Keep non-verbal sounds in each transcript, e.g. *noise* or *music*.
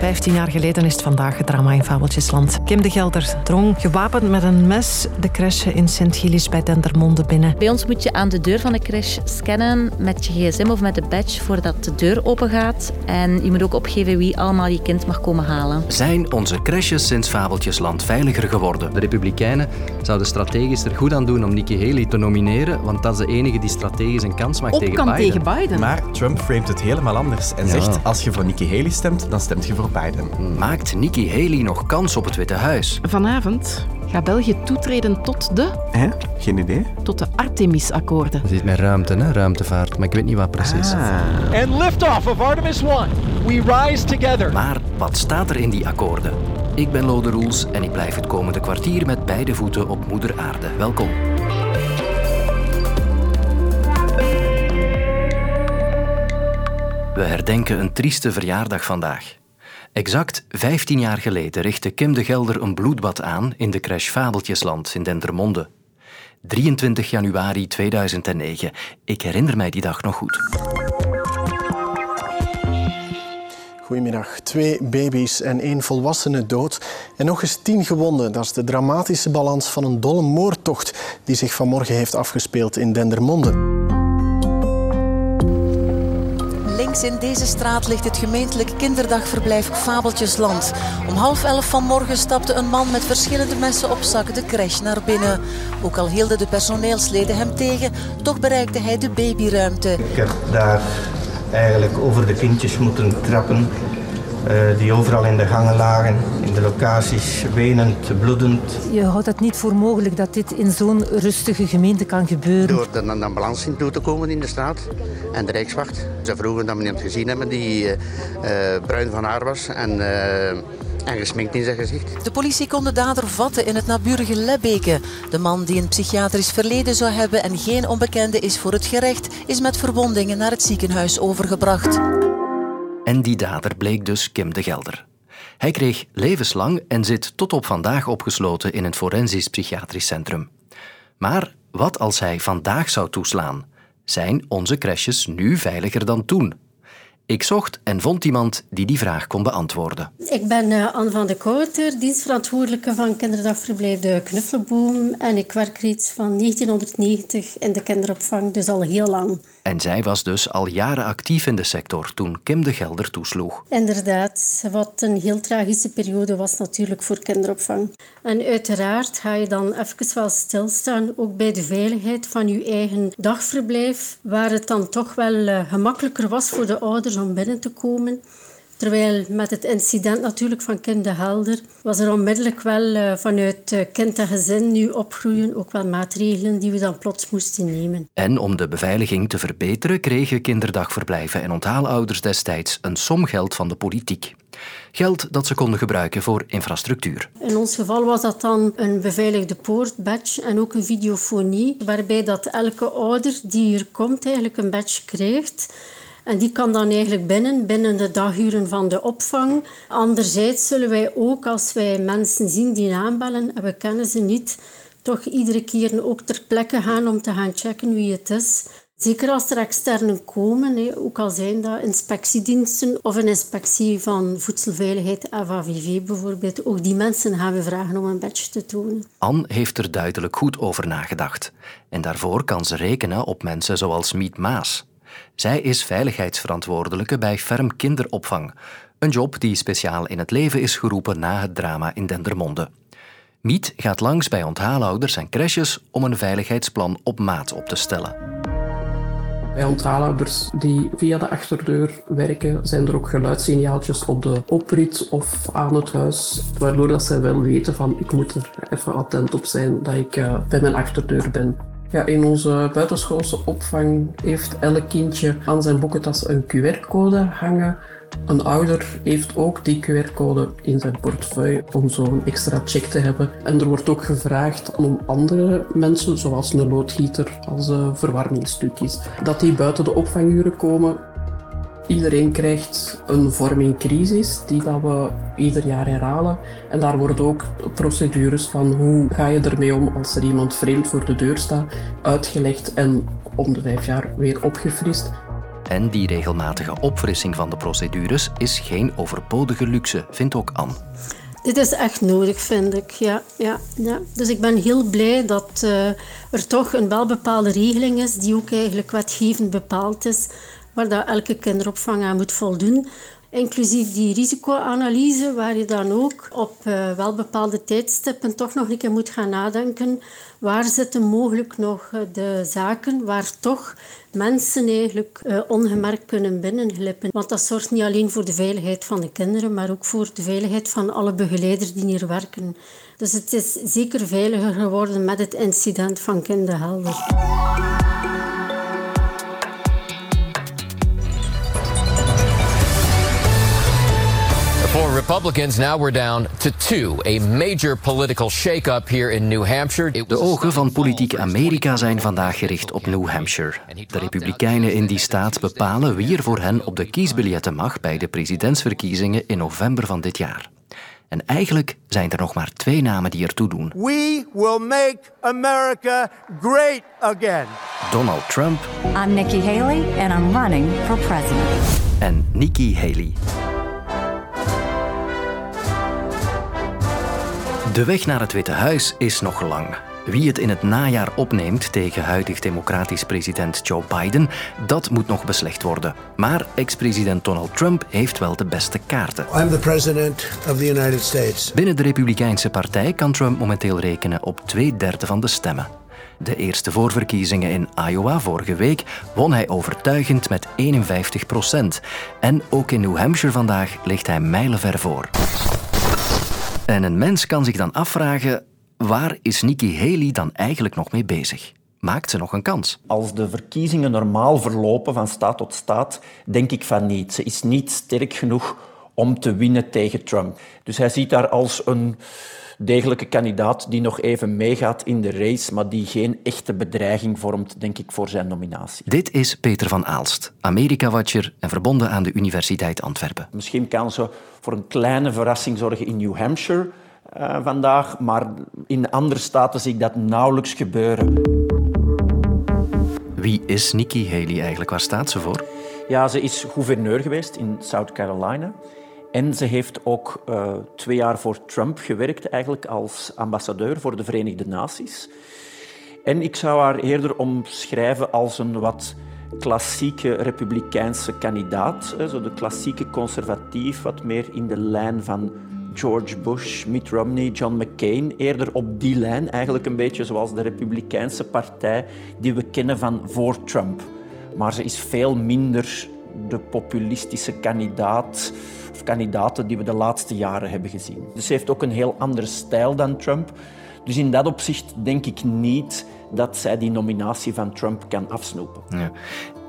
Vijftien jaar geleden is het vandaag het drama in Fabeltjesland. Kim de Gelder drong gewapend met een mes de crash in Sint-Gilles bij Dendermonde binnen. Bij ons moet je aan de deur van de crash scannen met je gsm of met de badge voordat de deur open gaat. En je moet ook opgeven wie allemaal je kind mag komen halen. Zijn onze crashes sinds Fabeltjesland veiliger geworden? De Republikeinen zouden strategisch er goed aan doen om Nikki Haley te nomineren, want dat is de enige die strategisch een kans maakt Op tegen kan Biden. tegen Biden. Maar Trump framet het helemaal anders en Ja. zegt als je voor Nikki Haley stemt, dan stemt je voor Biden. Maakt Nikki Haley nog kans op het Witte Huis? Vanavond gaat België toetreden tot de, Hè? Geen idee? tot de Artemis-akkoorden. Het is met ruimte, hè? ruimtevaart, maar ik weet niet wat precies. And liftoff of Artemis 1. We rise together. Maar wat staat er in die akkoorden? Ik ben Lode Roels en ik blijf het komende kwartier met beide voeten op moeder aarde. Welkom. We herdenken een trieste verjaardag vandaag. Exact 15 jaar geleden richtte Kim de Gelder een bloedbad aan in de crash Fabeltjesland in Dendermonde. 23 januari 2009. Ik herinner mij die dag nog goed. Goedemiddag. Twee baby's en één volwassene dood. En nog eens tien gewonden. Dat is de dramatische balans van een dolle moordtocht die zich vanmorgen heeft afgespeeld in Dendermonde. Links in deze straat ligt het gemeentelijk kinderdagverblijf Fabeltjesland. Om half elf vanmorgen stapte een man met verschillende messen op zak de crash naar binnen. Ook al hielden de personeelsleden hem tegen, toch bereikte hij de babyruimte. Ik heb daar eigenlijk over de kindjes moeten trappen. Eh, die overal in de gangen lagen, in de locaties, wenend, bloedend. Je houdt het niet voor mogelijk dat dit in zo'n rustige gemeente kan gebeuren. Door er een ambulance in toe te komen in de straat en de Rijkswacht. Ze vroegen dat we iemand gezien hebben die eh, eh, bruin van haar was en, eh, en gesminkt in zijn gezicht. De politie kon de dader vatten in het naburige Lebbeke. De man die een psychiatrisch verleden zou hebben en geen onbekende is voor het gerecht, is met verwondingen naar het ziekenhuis overgebracht. En die dader bleek dus Kim de Gelder. Hij kreeg levenslang en zit tot op vandaag opgesloten in een forensisch psychiatrisch centrum. Maar wat als hij vandaag zou toeslaan? Zijn onze crashes nu veiliger dan toen? Ik zocht en vond iemand die die vraag kon beantwoorden. Ik ben eh, Anne van de Kouter, dienstverantwoordelijke van kinderdagverblijf De Knuffelboom. En ik werk reeds van 1990 in de kinderopvang, dus al heel lang. En zij was dus al jaren actief in de sector toen Kim de Gelder toesloeg. Inderdaad, wat een heel tragische periode was natuurlijk voor kinderopvang. En uiteraard ga je dan even wel stilstaan, ook bij de veiligheid van je eigen dagverblijf, waar het dan toch wel eh, gemakkelijker was voor de ouders om binnen te komen. Terwijl met het incident natuurlijk van Kind de Helder was er onmiddellijk wel eh, vanuit eh, kind en gezin nu opgroeien ook wel maatregelen die we dan plots moesten nemen. En om de beveiliging te verbeteren kregen kinderdagverblijven en onthaalouders destijds een som geld van de politiek. Geld dat ze konden gebruiken voor infrastructuur. In ons geval was dat dan een beveiligde poort, badge en ook een videofonie, waarbij dat elke ouder die hier komt eigenlijk een badge krijgt. En die kan dan eigenlijk binnen, binnen de daguren van de opvang. Anderzijds zullen wij ook, als wij mensen zien die aanbellen en we kennen ze niet, toch iedere keer ook ter plekke gaan om te gaan checken wie het is. Zeker als er externen komen, ook al zijn dat inspectiediensten of een inspectie van voedselveiligheid, FAVV bijvoorbeeld. Ook die mensen gaan we vragen om een badge te tonen. Anne heeft er duidelijk goed over nagedacht. En daarvoor kan ze rekenen op mensen zoals Miet Maas. Zij is veiligheidsverantwoordelijke bij Ferm Kinderopvang. Een job die speciaal in het leven is geroepen na het drama in Dendermonde. Miet gaat langs bij onthaalouders en crashes om een veiligheidsplan op maat op te stellen. Bij onthaalouders die via de achterdeur werken, zijn er ook geluidssignaaltjes op de oprit of aan het huis, waardoor dat zij wel weten van ik moet er even attent op zijn dat ik eh, bij mijn achterdeur ben. Ja, in onze buitenschoolse opvang heeft elk kindje aan zijn boekentas een QR-code hangen. Een ouder heeft ook die QR-code in zijn portefeuille om zo'n extra check te hebben. En er wordt ook gevraagd om andere mensen, zoals een loodgieter als uh, verwarmingsstukjes, dat die buiten de opvanguren komen. Iedereen krijgt een vorming crisis die dat we ieder jaar herhalen. En daar worden ook procedures van hoe ga je ermee om als er iemand vreemd voor de deur staat, uitgelegd en om de vijf jaar weer opgefrist. En die regelmatige opfrissing van de procedures is geen overbodige luxe, vindt ook Anne. Dit is echt nodig, vind ik. Ja, ja, ja. Dus ik ben heel blij dat uh, er toch een welbepaalde regeling is, die ook eigenlijk wetgevend bepaald is, waar dat elke kinderopvang aan moet voldoen. Inclusief die risicoanalyse, waar je dan ook op uh, wel bepaalde tijdstippen toch nog een keer moet gaan nadenken. Waar zitten mogelijk nog eh, de zaken waar toch mensen eigenlijk uh, ongemerkt kunnen binnenglippen? Want dat zorgt niet alleen voor de veiligheid van de kinderen, maar ook voor de veiligheid van alle begeleiders die hier werken. Dus het is zeker veiliger geworden met het incident van Kinderhelder. Republicans, now we're down to two. A major political shake-up here in New Hampshire. De ogen van politiek Amerika zijn vandaag gericht op New Hampshire. De Republikeinen in die staat bepalen wie er voor hen op de kiesbiljetten mag bij de presidentsverkiezingen in november van dit jaar. En eigenlijk zijn er nog maar twee namen die ertoe doen. We will make America great again. Donald Trump. I'm Nikki Haley and I'm running for president. En Nikki Haley. De weg naar het Witte Huis is nog lang. Wie het in het najaar opneemt tegen huidig democratisch president Joe Biden, dat moet nog beslecht worden. Maar ex-president Donald Trump heeft wel de beste kaarten. I'm the president of the United States. Binnen de Republikeinse partij kan Trump momenteel rekenen op twee derde van de stemmen. De eerste voorverkiezingen in Iowa vorige week won hij overtuigend met 51 procent. En ook in New Hampshire vandaag ligt hij mijlenver voor. En een mens kan zich dan afvragen: waar is Nikki Haley dan eigenlijk nog mee bezig? Maakt ze nog een kans? Als de verkiezingen normaal verlopen van staat tot staat, denk ik van niet. Ze is niet sterk genoeg om te winnen tegen Trump. Dus hij ziet haar als een degelijke kandidaat die nog even meegaat in de race, maar die geen echte bedreiging vormt, denk ik, voor zijn nominatie. Dit is Peter van Aalst, Amerika-watcher en verbonden aan de Universiteit Antwerpen. Misschien kan ze voor een kleine verrassing zorgen in New Hampshire uh, vandaag, maar in andere staten zie ik dat nauwelijks gebeuren. Wie is Nikki Haley eigenlijk? Waar staat ze voor? Ja, ze is gouverneur geweest in South Carolina. En ze heeft ook uh, twee jaar voor Trump gewerkt, eigenlijk als ambassadeur voor de Verenigde Naties. En ik zou haar eerder omschrijven als een wat klassieke republikeinse kandidaat. Zo de klassieke conservatief, wat meer in de lijn van George Bush, Mitt Romney, John McCain. Eerder op die lijn, eigenlijk een beetje zoals de Republikeinse partij die we kennen van voor Trump. Maar ze is veel minder de populistische kandidaat of kandidaten die we de laatste jaren hebben gezien. Dus ze heeft ook een heel andere stijl dan Trump. Dus in dat opzicht denk ik niet dat zij die nominatie van Trump kan afsnoepen. Ja.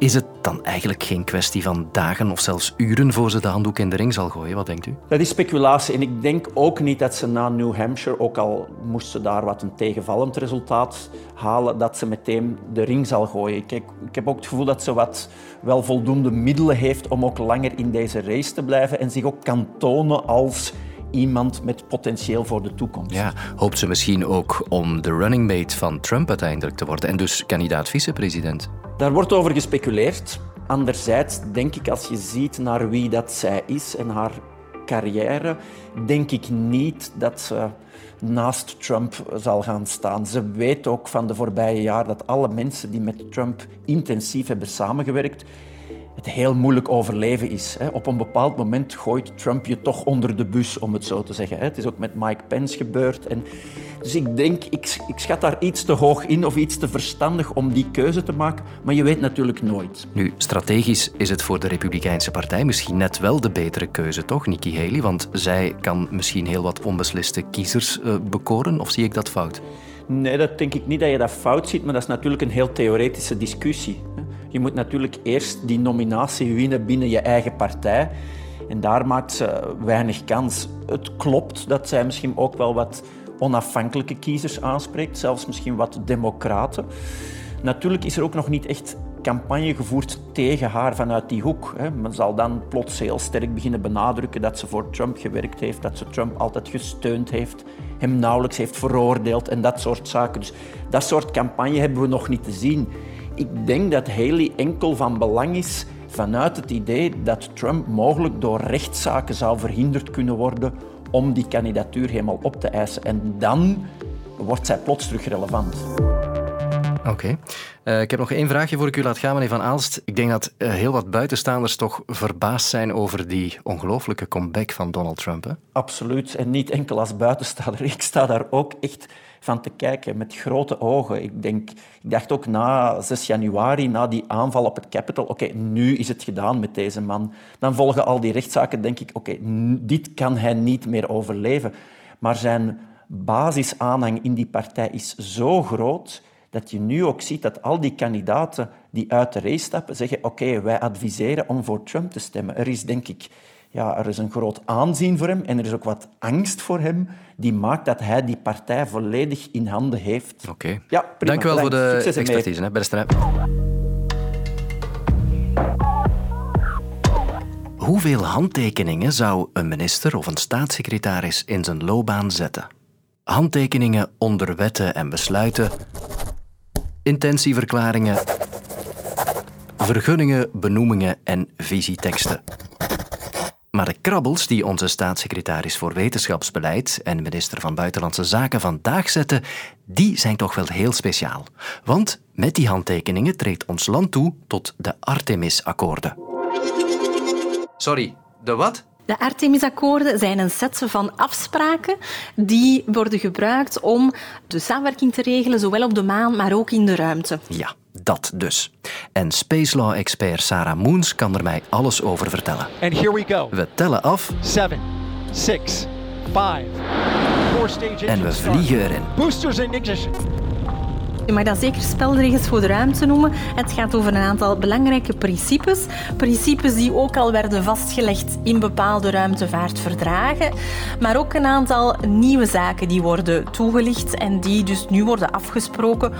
Is het dan eigenlijk geen kwestie van dagen of zelfs uren voor ze de handdoek in de ring zal gooien? Wat denkt u? Dat is speculatie. En ik denk ook niet dat ze na New Hampshire, ook al moest ze daar wat een tegenvallend resultaat halen, dat ze meteen de ring zal gooien. Ik, ik heb ook het gevoel dat ze wat wel voldoende middelen heeft om ook langer in deze race te blijven en zich ook kan tonen als iemand met potentieel voor de toekomst. Ja, hoopt ze misschien ook om de running mate van Trump uiteindelijk te worden en dus kandidaat vicepresident? Daar wordt over gespeculeerd. Anderzijds denk ik, als je ziet naar wie dat zij is en haar carrière, denk ik niet dat ze naast Trump zal gaan staan. Ze weet ook van de voorbije jaren dat alle mensen die met Trump intensief hebben samengewerkt, het heel moeilijk overleven is. Op een bepaald moment gooit Trump je toch onder de bus, om het zo te zeggen. Het is ook met Mike Pence gebeurd. En dus ik denk, ik, ik schat daar iets te hoog in of iets te verstandig om die keuze te maken, maar je weet natuurlijk nooit. Nu, strategisch is het voor de Republikeinse Partij misschien net wel de betere keuze, toch, Nikki Haley? Want zij kan misschien heel wat onbesliste kiezers uh, bekoren, of zie ik dat fout? Nee, dat denk ik niet dat je dat fout ziet, maar dat is natuurlijk een heel theoretische discussie. Je moet natuurlijk eerst die nominatie winnen binnen je eigen partij. En daar maakt ze weinig kans. Het klopt dat zij misschien ook wel wat onafhankelijke kiezers aanspreekt, zelfs misschien wat democraten. Natuurlijk is er ook nog niet echt campagne gevoerd tegen haar vanuit die hoek. Men zal dan plots heel sterk beginnen benadrukken dat ze voor Trump gewerkt heeft, dat ze Trump altijd gesteund heeft, hem nauwelijks heeft veroordeeld en dat soort zaken. Dus dat soort campagne hebben we nog niet te zien. Ik denk dat Haley enkel van belang is vanuit het idee dat Trump mogelijk door rechtszaken zou verhinderd kunnen worden om die kandidatuur helemaal op te eisen. En dan wordt zij plots terug relevant. Oké. Eh, ik heb nog één vraagje voor ik u laat gaan, meneer Van Aalst. Ik denk dat uh, heel wat buitenstaanders toch verbaasd zijn over die ongelooflijke comeback van Donald Trump. Hè? Absoluut. En niet enkel als buitenstaander. *laughs* Ik sta daar ook echt van te kijken met grote ogen. Ik, denk, ik dacht ook na 6 januari, na die aanval op het Capitol, oké, nu is het gedaan met deze man. Dan volgen al die rechtszaken, denk ik, oké, dit kan hij niet meer overleven. Maar zijn basisaanhang in die partij is zo groot dat je nu ook ziet dat al die kandidaten die uit de race stappen zeggen oké, wij adviseren om voor Trump te stemmen. Er is denk ik ja, er is een groot aanzien voor hem en er is ook wat angst voor hem die maakt dat hij die partij volledig in handen heeft. Oké. Ja, Dank u wel voor de expertise hè, bij de strijd. Hoeveel handtekeningen zou een minister of een staatssecretaris in zijn loopbaan zetten? Handtekeningen onder wetten en besluiten intentieverklaringen, vergunningen, benoemingen en visieteksten. Maar de krabbels die onze staatssecretaris voor wetenschapsbeleid en minister van Buitenlandse Zaken vandaag zetten, die zijn toch wel heel speciaal. Want met die handtekeningen treedt ons land toe tot de Artemis-akkoorden. Sorry, de wat? De Artemis-akkoorden zijn een set van afspraken die worden gebruikt om de samenwerking te regelen, zowel op de maan, maar ook in de ruimte. Ja, dat dus. En Space Law-expert Sarah Moons kan er mij alles over vertellen. And here we go. We tellen af. 7, 6, 5, 4 stage En we vliegen erin. Boosters in ignition. Je mag dat zeker spelregels voor de ruimte noemen. Het gaat over een aantal belangrijke principes. Principes die ook al werden vastgelegd in bepaalde ruimtevaartverdragen. Maar ook een aantal nieuwe zaken die worden toegelicht en die dus nu worden afgesproken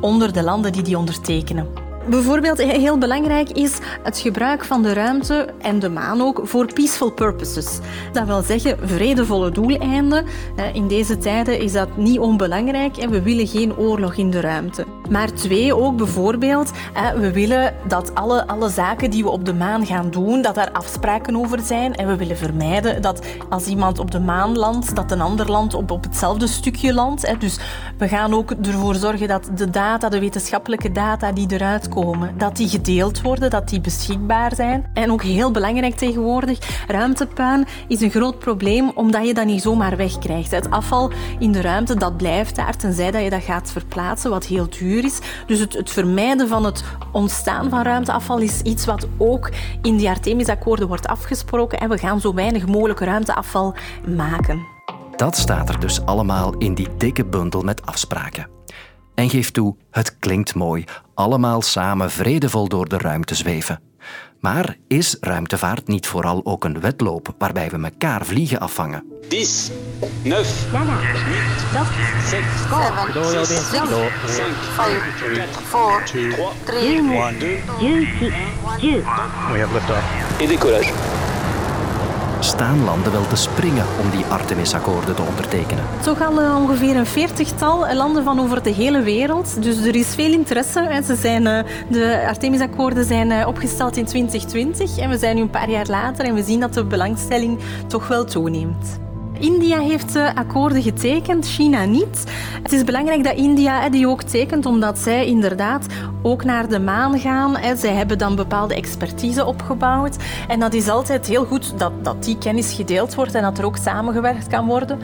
onder de landen die die ondertekenen. Bijvoorbeeld heel belangrijk is het gebruik van de ruimte en de maan ook voor peaceful purposes. Dat wil zeggen vredevolle doeleinden. In deze tijden is dat niet onbelangrijk en we willen geen oorlog in de ruimte. Maar twee, ook bijvoorbeeld, we willen dat alle, alle zaken die we op de maan gaan doen, dat daar afspraken over zijn. En we willen vermijden dat als iemand op de maan landt, dat een ander land op, op hetzelfde stukje landt. Dus we gaan ook ervoor zorgen dat de data, de wetenschappelijke data die eruit komen, dat die gedeeld worden, dat die beschikbaar zijn. En ook heel belangrijk tegenwoordig, ruimtepuin is een groot probleem omdat je dat niet zomaar wegkrijgt. Het afval in de ruimte, dat blijft daar, tenzij dat je dat gaat verplaatsen, wat heel duur Dus het, het vermijden van het ontstaan van ruimteafval is iets wat ook in die Artemis-akkoorden wordt afgesproken. En we gaan zo weinig mogelijk ruimteafval maken. Dat staat er dus allemaal in die dikke bundel met afspraken. En geef toe, het klinkt mooi, allemaal samen vredevol door de ruimte zweven. Maar is ruimtevaart niet vooral ook een wedloop waarbij we elkaar vliegen afvangen? 10, 9, 8, 7, 6, 5, 4, 3, 2, 1. We have liftoff. Et décollage staan landen wel te springen om die Artemis-akkoorden te ondertekenen. Gaan er ongeveer een veertigtal landen van over de hele wereld. Dus er is veel interesse. Ze zijn, eh, de Artemis-akkoorden zijn eh, opgesteld in 2020 en we zijn nu een paar jaar later en we zien dat de belangstelling toch wel toeneemt. India heeft akkoorden getekend, China niet. Het is belangrijk dat India die ook tekent, omdat zij inderdaad ook naar de maan gaan. Zij hebben dan bepaalde expertise opgebouwd. En dat is altijd heel goed dat, dat die kennis gedeeld wordt en dat er ook samengewerkt kan worden.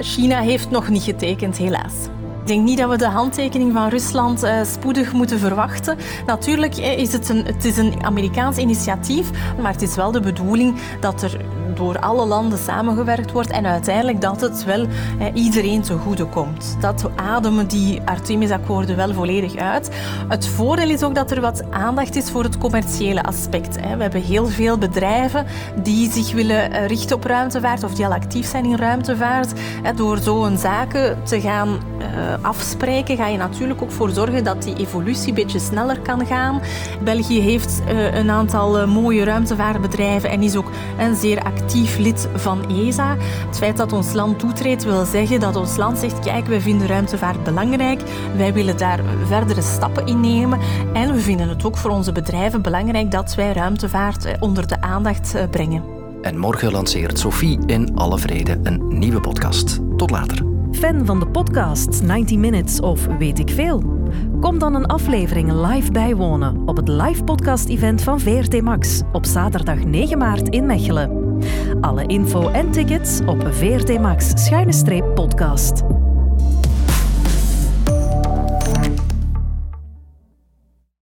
China heeft nog niet getekend, helaas. Ik denk niet dat we de handtekening van Rusland uh, spoedig moeten verwachten. Natuurlijk is het een, het is een Amerikaans initiatief, maar het is wel de bedoeling dat er door alle landen samengewerkt wordt en uiteindelijk dat het wel eh, iedereen te goede komt. Dat ademen die Artemis-akkoorden wel volledig uit. Het voordeel is ook dat er wat aandacht is voor het commerciële aspect. We hebben heel veel bedrijven die zich willen eh, richten op ruimtevaart of die al actief zijn in ruimtevaart. Door zo'n zaken te gaan uh, afspreken ga je natuurlijk ook voor zorgen dat die evolutie een beetje sneller kan gaan. België heeft uh, een aantal mooie ruimtevaartbedrijven en is ook een zeer actief actief lid van ESA. Het feit dat ons land toetreedt wil zeggen dat ons land zegt kijk, wij vinden ruimtevaart belangrijk, wij willen daar verdere stappen in nemen en we vinden het ook voor onze bedrijven belangrijk dat wij ruimtevaart eh, onder de aandacht eh, brengen. En morgen lanceert Sophie in alle vrede een nieuwe podcast. Tot later. Fan van de podcast 90 Minutes of weet ik veel? Kom dan een aflevering live bijwonen op het live podcast-event van VRT Max op zaterdag 9 maart in Mechelen. Alle info en tickets op VRT Max-podcast.